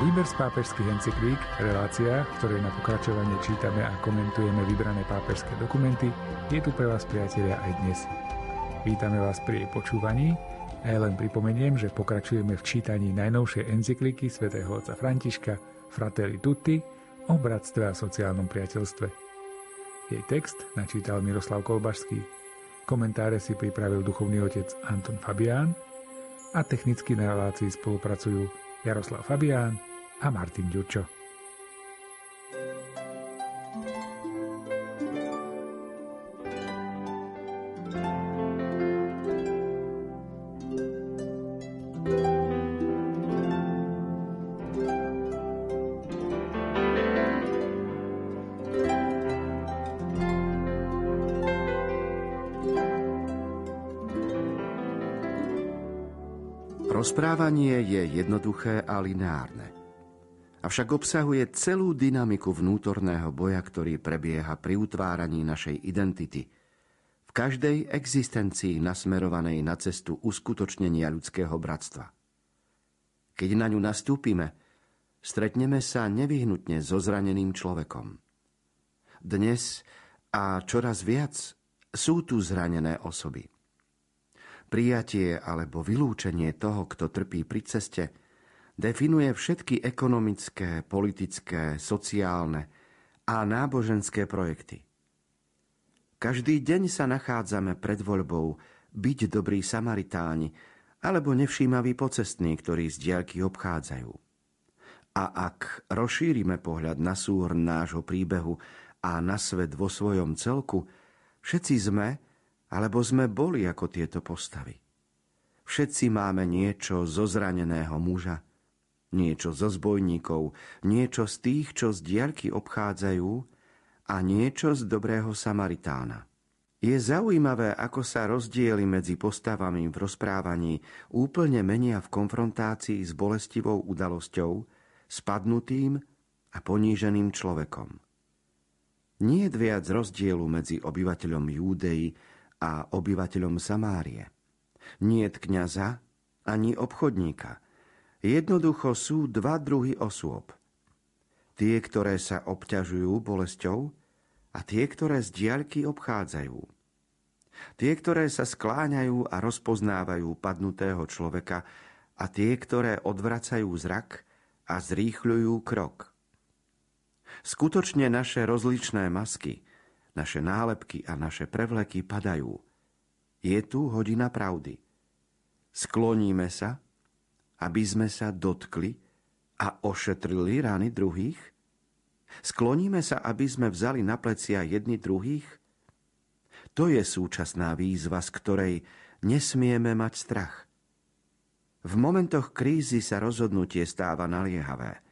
Výber z pápežských encyklík, relácia, v ktorej na pokračovanie čítame a komentujeme vybrané pápežské dokumenty, je tu pre vás, priatelia, aj dnes. Vítame vás pri jej počúvaní a ja len pripomeniem, že pokračujeme v čítaní najnovšej encykliky svätého otca Františka Fratelli Tutti o bratstve a sociálnom priateľstve. Jej text načítal Miroslav Kolbašský, komentáre si pripravil duchovný otec Anton Fabián a technicky na relácii spolupracujú Jaroslav Fabián a Martin Ďurčo. Rozprávanie je jednoduché a lineárne. Avšak obsahuje celú dynamiku vnútorného boja, ktorý prebieha pri utváraní našej identity. V každej existencii nasmerovanej na cestu uskutočnenia ľudského bratstva. Keď na ňu nastúpime, stretneme sa nevyhnutne so zraneným človekom. Dnes a čoraz viac sú tu zranené osoby – Prijatie alebo vylúčenie toho, kto trpí pri ceste, definuje všetky ekonomické, politické, sociálne a náboženské projekty. Každý deň sa nachádzame pred voľbou byť dobrí Samaritáni alebo nevšímaví pocestní, ktorí z diaľky obchádzajú. A ak rozšírime pohľad na súhrn nášho príbehu a na svet vo svojom celku, všetci sme, alebo sme boli ako tieto postavy. Všetci máme niečo zo zraneného muža, niečo zo zbojníkov, niečo z tých, čo z diaľky obchádzajú a niečo z dobrého Samaritána. Je zaujímavé, ako sa rozdiely medzi postavami v rozprávaní úplne menia v konfrontácii s bolestivou udalosťou, spadnutým a poníženým človekom. Nie viac rozdielu medzi obyvateľom Júdei a obyvateľom Samárie. Niet kniaza ani obchodníka. Jednoducho sú dva druhy osôb. Tie, ktoré sa obťažujú bolesťou a tie, ktoré z diaľky obchádzajú. Tie, ktoré sa skláňajú a rozpoznávajú padnutého človeka a tie, ktoré odvracajú zrak a zrýchľujú krok. Skutočne naše rozličné masky – naše nálepky a naše prevleky padajú. Je tu hodina pravdy. Skloníme sa, aby sme sa dotkli a ošetrili rány druhých? Skloníme sa, aby sme vzali na plecia jedni druhých? To je súčasná výzva, z ktorej nesmieme mať strach. V momentoch krízy sa rozhodnutie stáva naliehavé –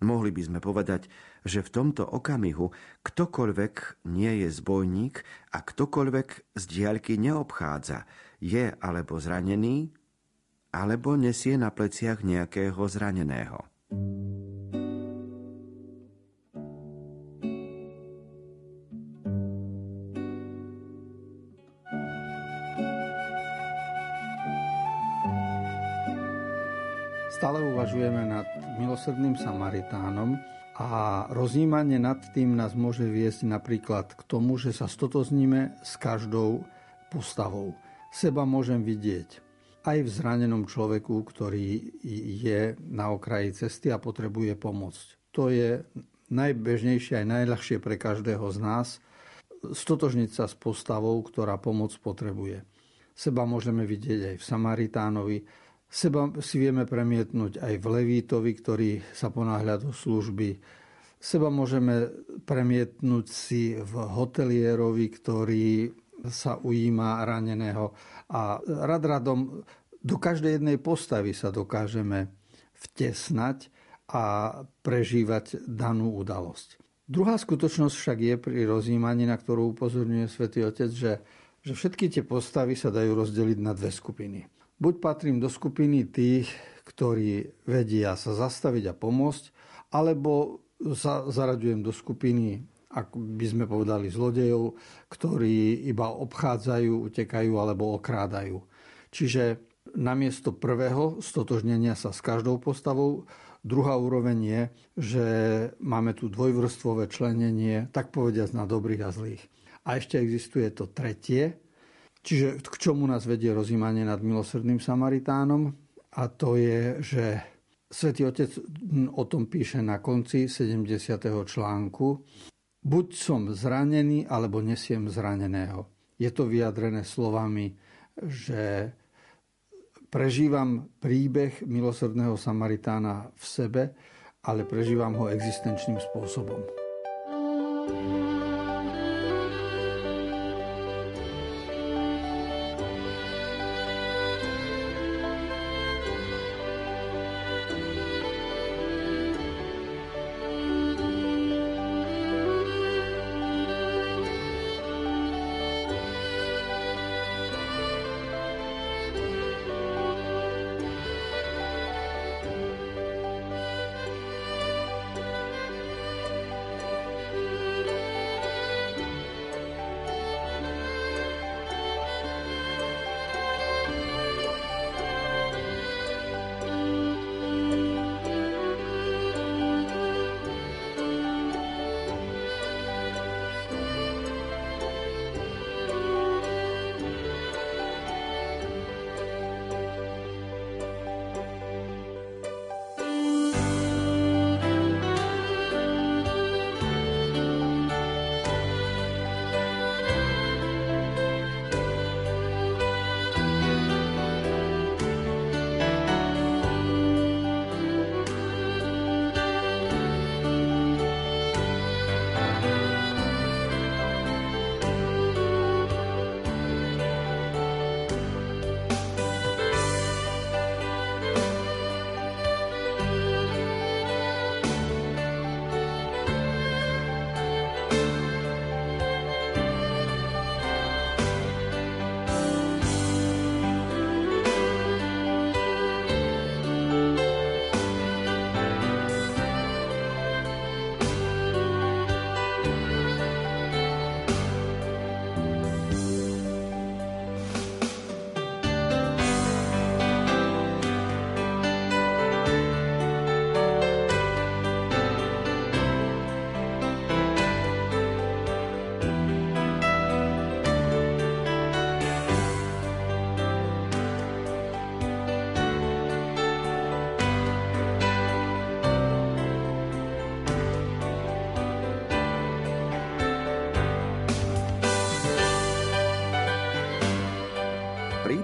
Mohli by sme povedať, že v tomto okamihu ktokoľvek nie je zbojník a ktokoľvek z diaľky neobchádza, je alebo zranený, alebo nesie na pleciach nejakého zraneného. Stále uvažujeme nad milosrdným Samaritánom a rozjímanie nad tým nás môže viesť napríklad k tomu, že sa stotozníme s každou postavou. Seba môžem vidieť aj v zranenom človeku, ktorý je na okraji cesty a potrebuje pomôcť. To je najbežnejšie aj najľahšie pre každého z nás stotožniť sa s postavou, ktorá pomoc potrebuje. Seba môžeme vidieť aj v Samaritánovi, Seba si vieme premietnúť aj v Levítovi, ktorý sa ponáhľa do služby. Seba môžeme premietnúť si v hotelierovi, ktorý sa ujíma raneného. A rad radom do každej jednej postavy sa dokážeme vtesnať a prežívať danú udalosť. Druhá skutočnosť však je pri rozjímaní, na ktorú upozorňuje svätý Otec, že, že všetky tie postavy sa dajú rozdeliť na dve skupiny. Buď patrím do skupiny tých, ktorí vedia sa zastaviť a pomôcť, alebo sa zaraďujem do skupiny, ak by sme povedali, zlodejov, ktorí iba obchádzajú, utekajú alebo okrádajú. Čiže namiesto prvého stotožnenia sa s každou postavou Druhá úroveň je, že máme tu dvojvrstvové členenie, tak povediať na dobrých a zlých. A ešte existuje to tretie, čiže k čomu nás vedie rozímanie nad milosrdným Samaritánom. A to je, že Svetý Otec o tom píše na konci 70. článku. Buď som zranený, alebo nesiem zraneného. Je to vyjadrené slovami, že prežívam príbeh milosrdného Samaritána v sebe, ale prežívam ho existenčným spôsobom.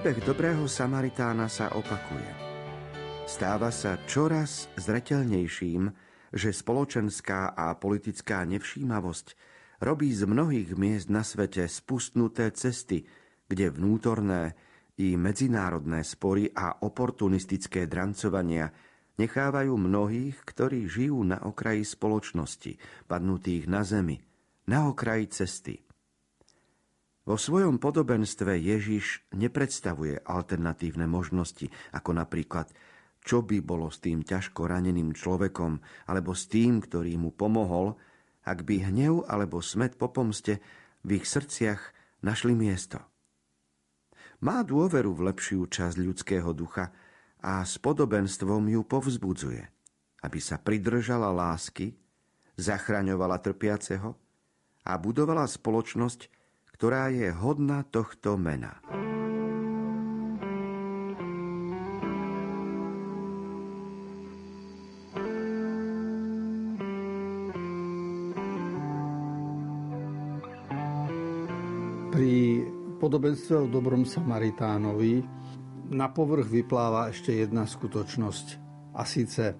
Príbeh dobrého Samaritána sa opakuje. Stáva sa čoraz zretelnejším, že spoločenská a politická nevšímavosť robí z mnohých miest na svete spustnuté cesty, kde vnútorné i medzinárodné spory a oportunistické drancovania nechávajú mnohých, ktorí žijú na okraji spoločnosti, padnutých na zemi, na okraji cesty. Vo svojom podobenstve Ježiš nepredstavuje alternatívne možnosti, ako napríklad, čo by bolo s tým ťažko raneným človekom, alebo s tým, ktorý mu pomohol, ak by hnev alebo smet po pomste v ich srdciach našli miesto. Má dôveru v lepšiu časť ľudského ducha a s podobenstvom ju povzbudzuje, aby sa pridržala lásky, zachraňovala trpiaceho a budovala spoločnosť, ktorá je hodná tohto mena. Pri podobenstve o dobrom Samaritánovi na povrch vypláva ešte jedna skutočnosť. A síce,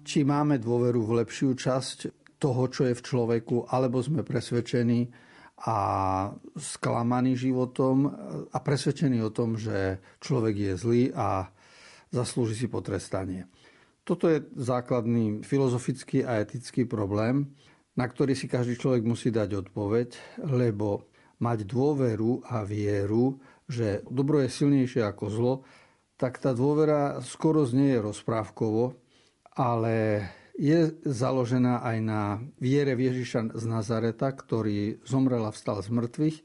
či máme dôveru v lepšiu časť toho, čo je v človeku, alebo sme presvedčení, a sklamaný životom a presvedčený o tom, že človek je zlý a zaslúži si potrestanie. Toto je základný filozofický a etický problém, na ktorý si každý človek musí dať odpoveď, lebo mať dôveru a vieru, že dobro je silnejšie ako zlo, tak tá dôvera skoro znie rozprávkovo, ale je založená aj na viere v Ježiša z Nazareta, ktorý zomrel a vstal z mŕtvych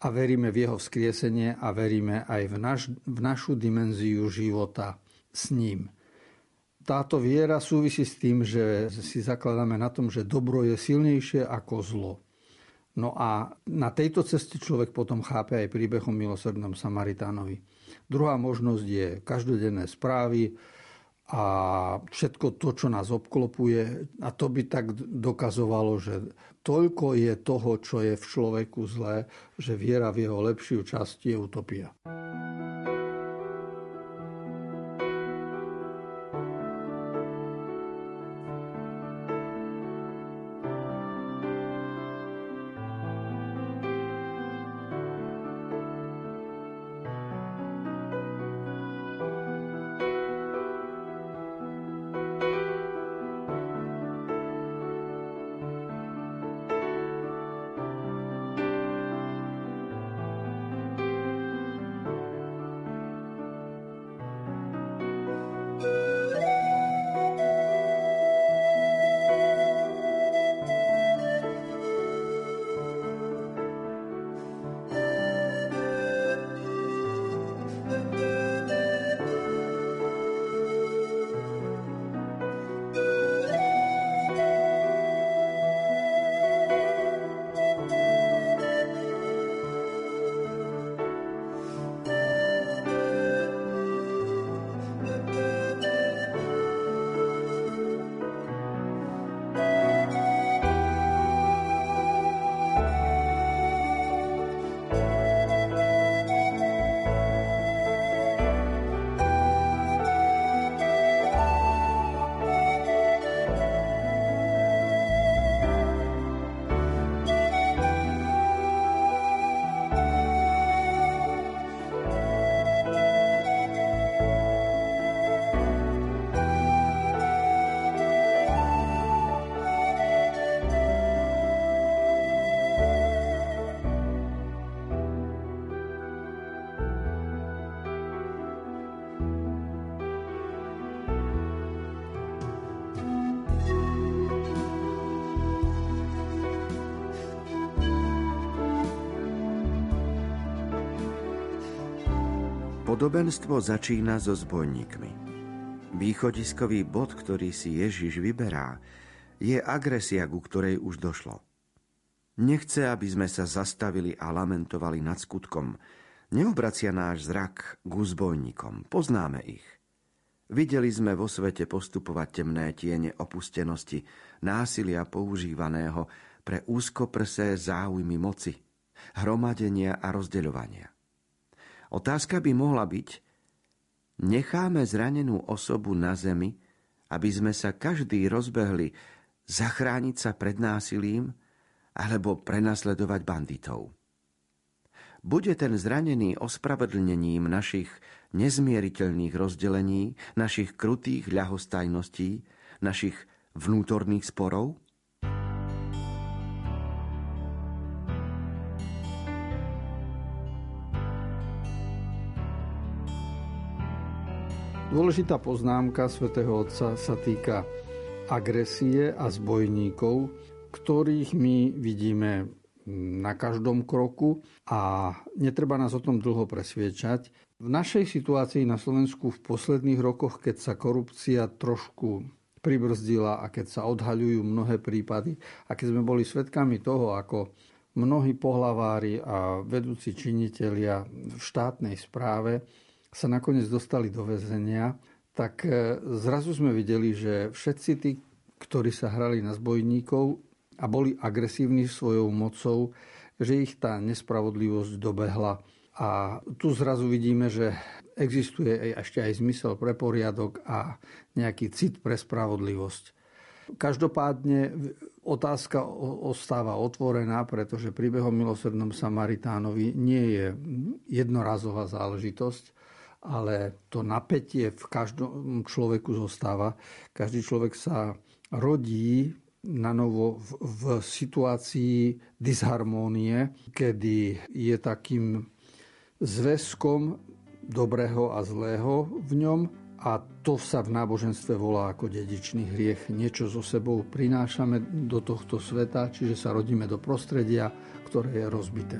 a veríme v jeho vzkriesenie a veríme aj v, naš, v našu dimenziu života s ním. táto viera súvisí s tým, že si zakladáme na tom, že dobro je silnejšie ako zlo. No a na tejto ceste človek potom chápe aj príbehom milosrdnom Samaritánovi. Druhá možnosť je každodenné správy a všetko to, čo nás obklopuje. A to by tak dokazovalo, že toľko je toho, čo je v človeku zlé, že viera v jeho lepšiu časť je utopia. Podobenstvo začína so zbojníkmi. Východiskový bod, ktorý si Ježiš vyberá, je agresia, ku ktorej už došlo. Nechce, aby sme sa zastavili a lamentovali nad skutkom. Neobracia náš zrak k zbojníkom. Poznáme ich. Videli sme vo svete postupovať temné tiene opustenosti, násilia používaného pre úzkoprsé záujmy moci, hromadenia a rozdeľovania. Otázka by mohla byť, necháme zranenú osobu na zemi, aby sme sa každý rozbehli zachrániť sa pred násilím alebo prenasledovať banditov. Bude ten zranený ospravedlnením našich nezmieriteľných rozdelení, našich krutých ľahostajností, našich vnútorných sporov? Dôležitá poznámka svätého Otca sa týka agresie a zbojníkov, ktorých my vidíme na každom kroku a netreba nás o tom dlho presviečať. V našej situácii na Slovensku v posledných rokoch, keď sa korupcia trošku pribrzdila a keď sa odhaľujú mnohé prípady a keď sme boli svedkami toho, ako mnohí pohlavári a vedúci činitelia v štátnej správe sa nakoniec dostali do väzenia, tak e, zrazu sme videli, že všetci tí, ktorí sa hrali na zbojníkov a boli agresívni svojou mocou, že ich tá nespravodlivosť dobehla. A tu zrazu vidíme, že existuje aj, ešte aj zmysel pre poriadok a nejaký cit pre spravodlivosť. Každopádne otázka ostáva otvorená, pretože príbehom milosrdnom Samaritánovi nie je jednorazová záležitosť, ale to napätie v každom človeku zostáva. Každý človek sa rodí na novo v, v situácii disharmónie, kedy je takým zväzkom dobrého a zlého v ňom a to sa v náboženstve volá ako dedičný hriech. Niečo so sebou prinášame do tohto sveta, čiže sa rodíme do prostredia, ktoré je rozbité.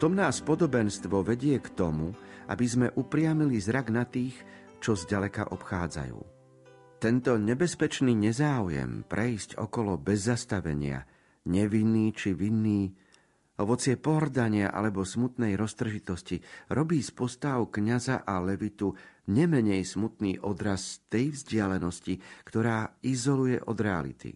Potom nás vedie k tomu, aby sme upriamili zrak na tých, čo zďaleka obchádzajú. Tento nebezpečný nezáujem prejsť okolo bez zastavenia, nevinný či vinný, ovocie pohrdania alebo smutnej roztržitosti robí z postav kniaza a levitu nemenej smutný odraz tej vzdialenosti, ktorá izoluje od reality.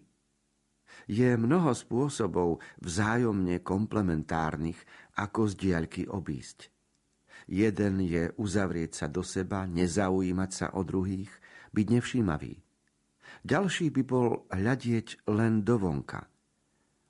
Je mnoho spôsobov vzájomne komplementárnych, ako z diaľky obísť. Jeden je uzavrieť sa do seba, nezaujímať sa o druhých, byť nevšímavý. Ďalší by bol hľadieť len dovonka.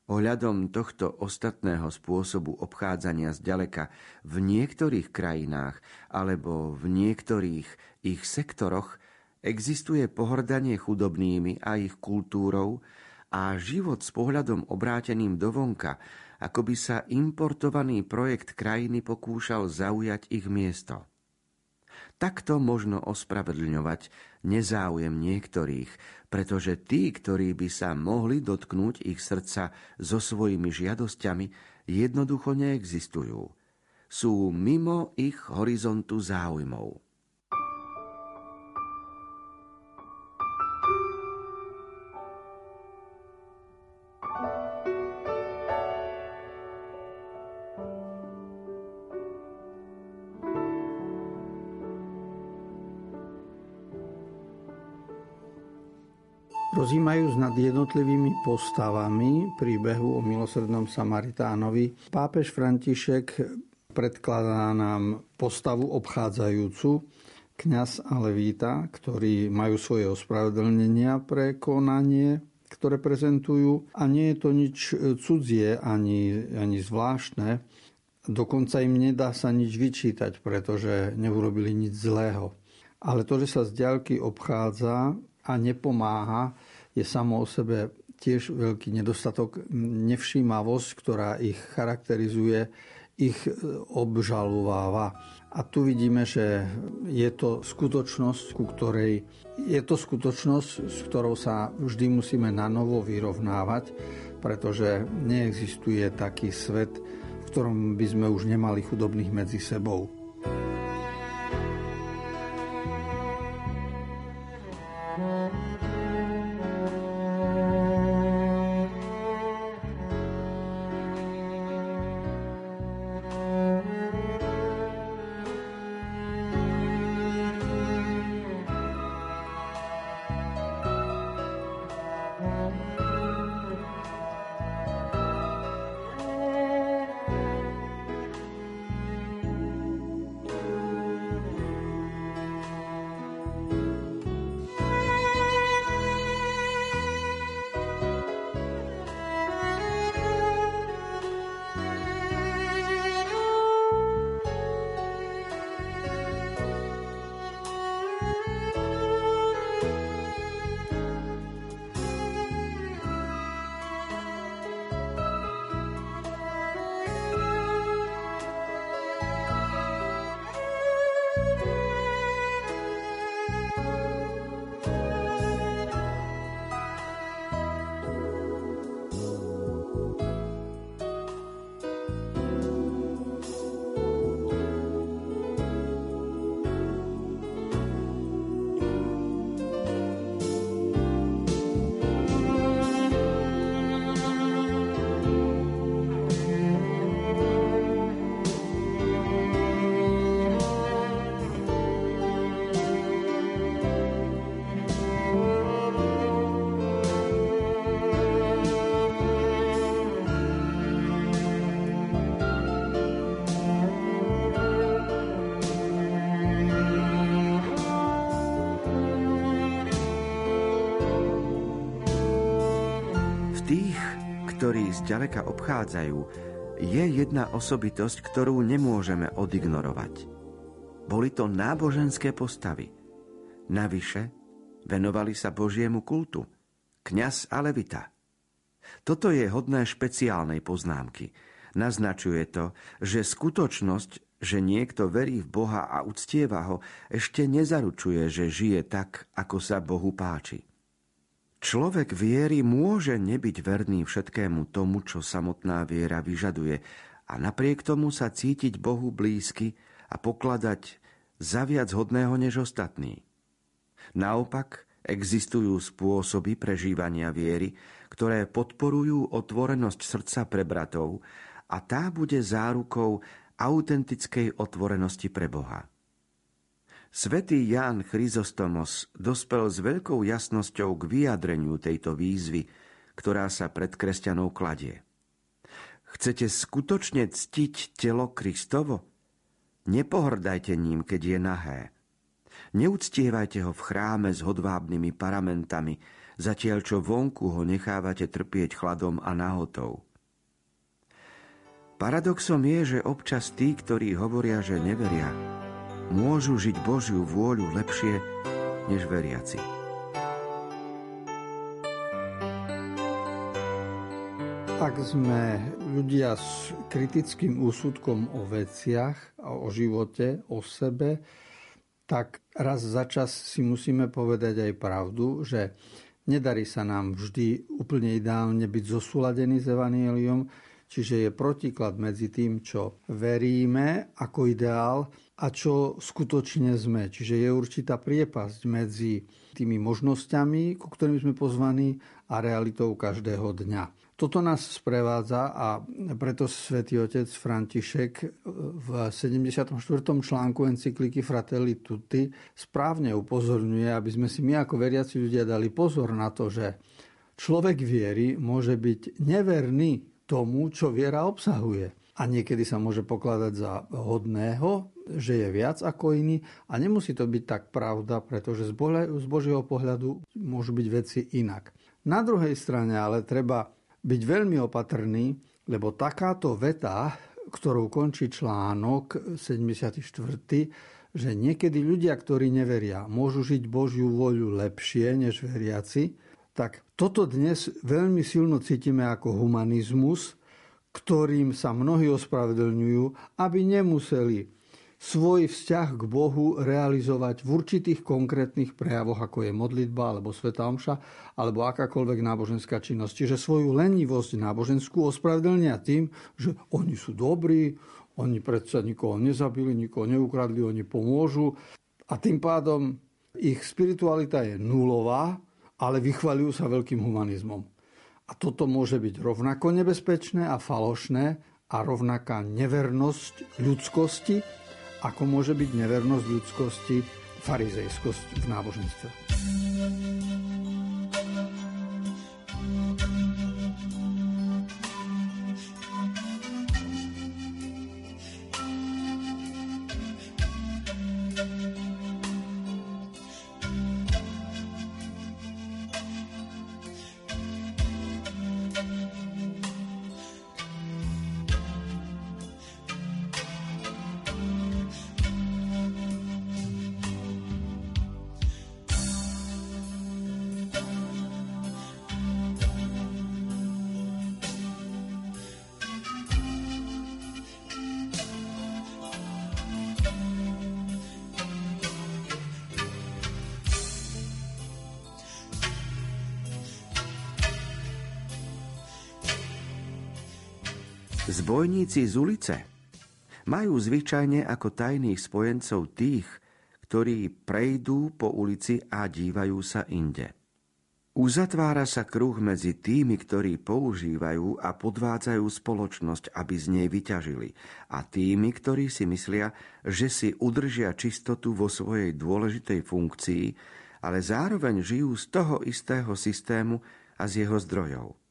Ohľadom tohto ostatného spôsobu obchádzania zďaleka v niektorých krajinách alebo v niektorých ich sektoroch existuje pohrdanie chudobnými a ich kultúrou a život s pohľadom obráteným dovonka ako by sa importovaný projekt krajiny pokúšal zaujať ich miesto. Takto možno ospravedlňovať nezáujem niektorých, pretože tí, ktorí by sa mohli dotknúť ich srdca so svojimi žiadosťami, jednoducho neexistujú. Sú mimo ich horizontu záujmov. Nad jednotlivými postavami príbehu o milosrdnom Samaritánovi, pápež František predkladá nám postavu obchádzajúcu, kňaz a levíta, ktorí majú svoje ospravedlnenia pre konanie, ktoré prezentujú a nie je to nič cudzie ani, ani zvláštne. Dokonca im nedá sa nič vyčítať, pretože neurobili nič zlého. Ale to, že sa z ďalky obchádza a nepomáha, je samo o sebe tiež veľký nedostatok, nevšímavosť, ktorá ich charakterizuje, ich e, obžalováva. A tu vidíme, že je to skutočnosť, ku ktorej je to skutočnosť, s ktorou sa vždy musíme na novo vyrovnávať, pretože neexistuje taký svet, v ktorom by sme už nemali chudobných medzi sebou. Zďaleka obchádzajú, je jedna osobitosť, ktorú nemôžeme odignorovať. Boli to náboženské postavy. Navyše venovali sa Božiemu kultu, kňaz a levita. Toto je hodné špeciálnej poznámky. Naznačuje to, že skutočnosť, že niekto verí v Boha a uctieva ho, ešte nezaručuje, že žije tak, ako sa Bohu páči. Človek viery môže nebyť verný všetkému tomu, čo samotná viera vyžaduje, a napriek tomu sa cítiť Bohu blízky a pokladať za viac hodného než ostatní. Naopak, existujú spôsoby prežívania viery, ktoré podporujú otvorenosť srdca pre bratov a tá bude zárukou autentickej otvorenosti pre Boha. Svetý Ján Chryzostomos dospel s veľkou jasnosťou k vyjadreniu tejto výzvy, ktorá sa pred kresťanou kladie. Chcete skutočne ctiť telo Kristovo? Nepohrdajte ním, keď je nahé. Neúctievajte ho v chráme s hodvábnymi paramentami, zatiaľ čo vonku ho nechávate trpieť chladom a nahotou. Paradoxom je, že občas tí, ktorí hovoria, že neveria, môžu žiť Božiu vôľu lepšie než veriaci. Ak sme ľudia s kritickým úsudkom o veciach, o živote, o sebe, tak raz za čas si musíme povedať aj pravdu, že nedarí sa nám vždy úplne ideálne byť zosúladený s Evangelium, čiže je protiklad medzi tým, čo veríme ako ideál a čo skutočne sme. Čiže je určitá priepasť medzi tými možnosťami, ku ktorým sme pozvaní a realitou každého dňa. Toto nás sprevádza a preto svätý otec František v 74. článku encykliky Fratelli Tutti správne upozorňuje, aby sme si my ako veriaci ľudia dali pozor na to, že človek viery môže byť neverný tomu, čo viera obsahuje. A niekedy sa môže pokladať za hodného, že je viac ako iný a nemusí to byť tak pravda, pretože z Božieho pohľadu môžu byť veci inak. Na druhej strane ale treba byť veľmi opatrný, lebo takáto veta, ktorou končí článok 74., že niekedy ľudia, ktorí neveria, môžu žiť Božiu voľu lepšie než veriaci, tak toto dnes veľmi silno cítime ako humanizmus, ktorým sa mnohí ospravedlňujú, aby nemuseli svoj vzťah k Bohu realizovať v určitých konkrétnych prejavoch, ako je modlitba alebo Sveta Omša, alebo akákoľvek náboženská činnosť. Čiže svoju lenivosť náboženskú ospravedlnia tým, že oni sú dobrí, oni predsa nikoho nezabili, nikoho neukradli, oni pomôžu. A tým pádom ich spiritualita je nulová, ale vychvaľujú sa veľkým humanizmom. A toto môže byť rovnako nebezpečné a falošné a rovnaká nevernosť ľudskosti, ako môže byť nevernosť ľudskosti, farizejskosť v náboženstve. Zbojníci z ulice majú zvyčajne ako tajných spojencov tých, ktorí prejdú po ulici a dívajú sa inde. Uzatvára sa kruh medzi tými, ktorí používajú a podvádzajú spoločnosť, aby z nej vyťažili, a tými, ktorí si myslia, že si udržia čistotu vo svojej dôležitej funkcii, ale zároveň žijú z toho istého systému a z jeho zdrojov.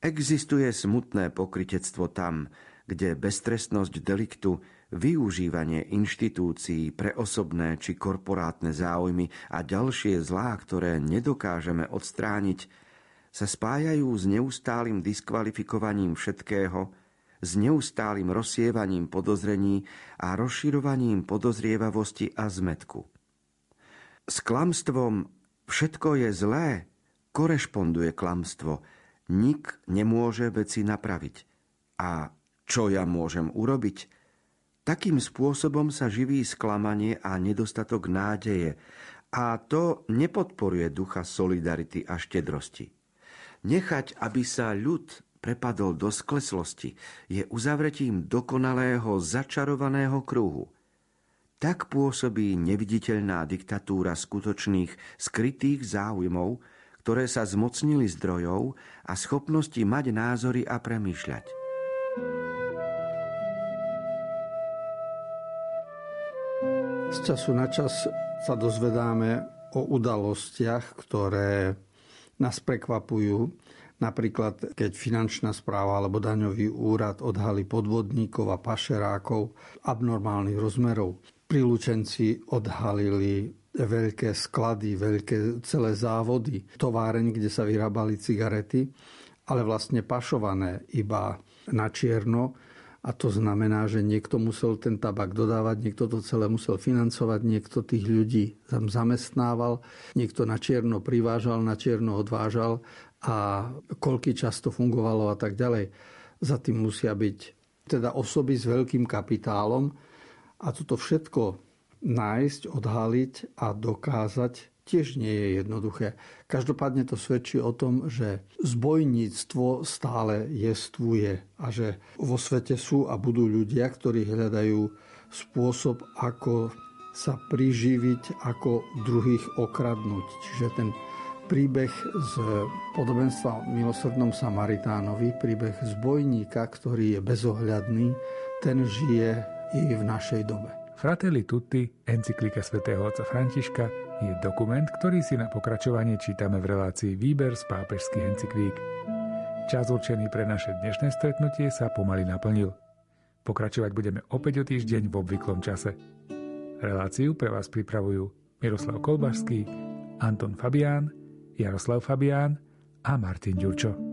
Existuje smutné pokritectvo tam, kde beztrestnosť deliktu, využívanie inštitúcií pre osobné či korporátne záujmy a ďalšie zlá, ktoré nedokážeme odstrániť, sa spájajú s neustálým diskvalifikovaním všetkého, s neustálým rozsievaním podozrení a rozširovaním podozrievavosti a zmetku. S klamstvom všetko je zlé korešponduje klamstvo, Nik nemôže veci napraviť. A čo ja môžem urobiť? Takým spôsobom sa živí sklamanie a nedostatok nádeje a to nepodporuje ducha solidarity a štedrosti. Nechať, aby sa ľud prepadol do skleslosti, je uzavretím dokonalého začarovaného kruhu. Tak pôsobí neviditeľná diktatúra skutočných skrytých záujmov, ktoré sa zmocnili zdrojov a schopnosti mať názory a premýšľať. Z času na čas sa dozvedáme o udalostiach, ktoré nás prekvapujú. Napríklad, keď finančná správa alebo daňový úrad odhalí podvodníkov a pašerákov abnormálnych rozmerov. Prilúčenci odhalili veľké sklady, veľké celé závody, továreň, kde sa vyrábali cigarety, ale vlastne pašované iba na čierno a to znamená, že niekto musel ten tabak dodávať, niekto to celé musel financovať, niekto tých ľudí tam zamestnával, niekto na čierno privážal, na čierno odvážal a koľký čas to fungovalo a tak ďalej. Za tým musia byť teda osoby s veľkým kapitálom a toto všetko nájsť, odhaliť a dokázať tiež nie je jednoduché. Každopádne to svedčí o tom, že zbojníctvo stále jestvuje a že vo svete sú a budú ľudia, ktorí hľadajú spôsob, ako sa priživiť, ako druhých okradnúť. Čiže ten príbeh z podobenstva milosrdnom Samaritánovi, príbeh zbojníka, ktorý je bezohľadný, ten žije i v našej dobe. Fratelli Tutti, encyklika svätého otca Františka, je dokument, ktorý si na pokračovanie čítame v relácii Výber z pápežských encyklík. Čas určený pre naše dnešné stretnutie sa pomaly naplnil. Pokračovať budeme opäť o týždeň v obvyklom čase. Reláciu pre vás pripravujú Miroslav Kolbašský, Anton Fabián, Jaroslav Fabián a Martin Ďurčo.